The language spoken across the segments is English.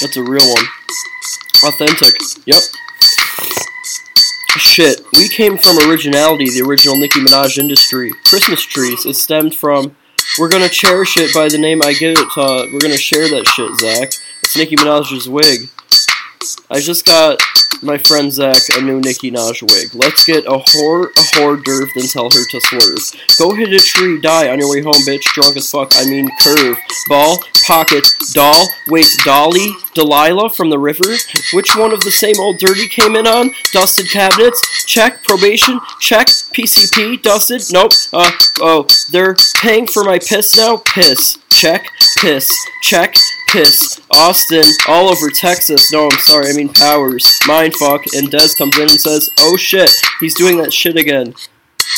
That's a real one. Authentic. Yep. Shit. We came from originality, the original Nicki Minaj industry. Christmas trees. It stemmed from. We're gonna cherish it by the name I give it. Uh, we're gonna share that shit, Zach. It's Nicki Minaj's wig. I just got my friend Zach a new Nicki Minaj wig. Let's get a whore, a whore d'oeuvre, then tell her to swerve. Go hit a tree, die on your way home, bitch. Drunk as fuck, I mean curve. Ball, pocket, doll. Wait, Dolly? Delilah from the river? Which one of the same old dirty came in on? Dusted cabinets? Check. Probation? Check. PCP? Dusted? Nope. Uh, oh, they're paying for my piss now? Piss. Check. Piss. Check. Austin. All over Texas. No, I'm sorry, I mean Powers. Mindfuck. And Dez comes in and says, oh shit, he's doing that shit again.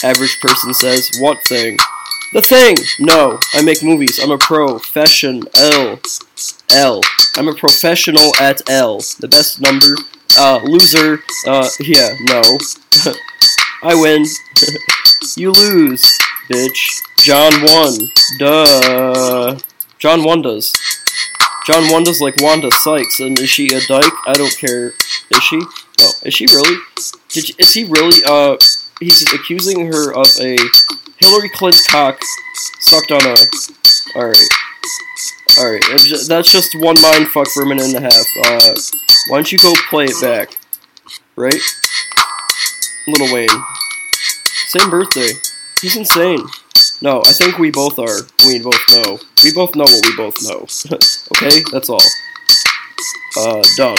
Average person says, what thing? The thing! No, I make movies. I'm a profession. L. L. I'm a professional at L. The best number. Uh, loser. Uh, yeah, no. I win. you lose, bitch. John won. Duh. John Wanda's. John Wanda's like Wanda Sykes, and is she a dyke? I don't care. Is she? No. Is she really? Did you, is he really? Uh, he's accusing her of a Hillary Clinton cock sucked on a. All right. All right. That's just one mind fuck for a minute and a half. Uh, why don't you go play it back? Right? Lil Wayne. Same birthday. He's insane. No, I think we both are. We both know. We both know what we both know. okay? That's all. Uh, done.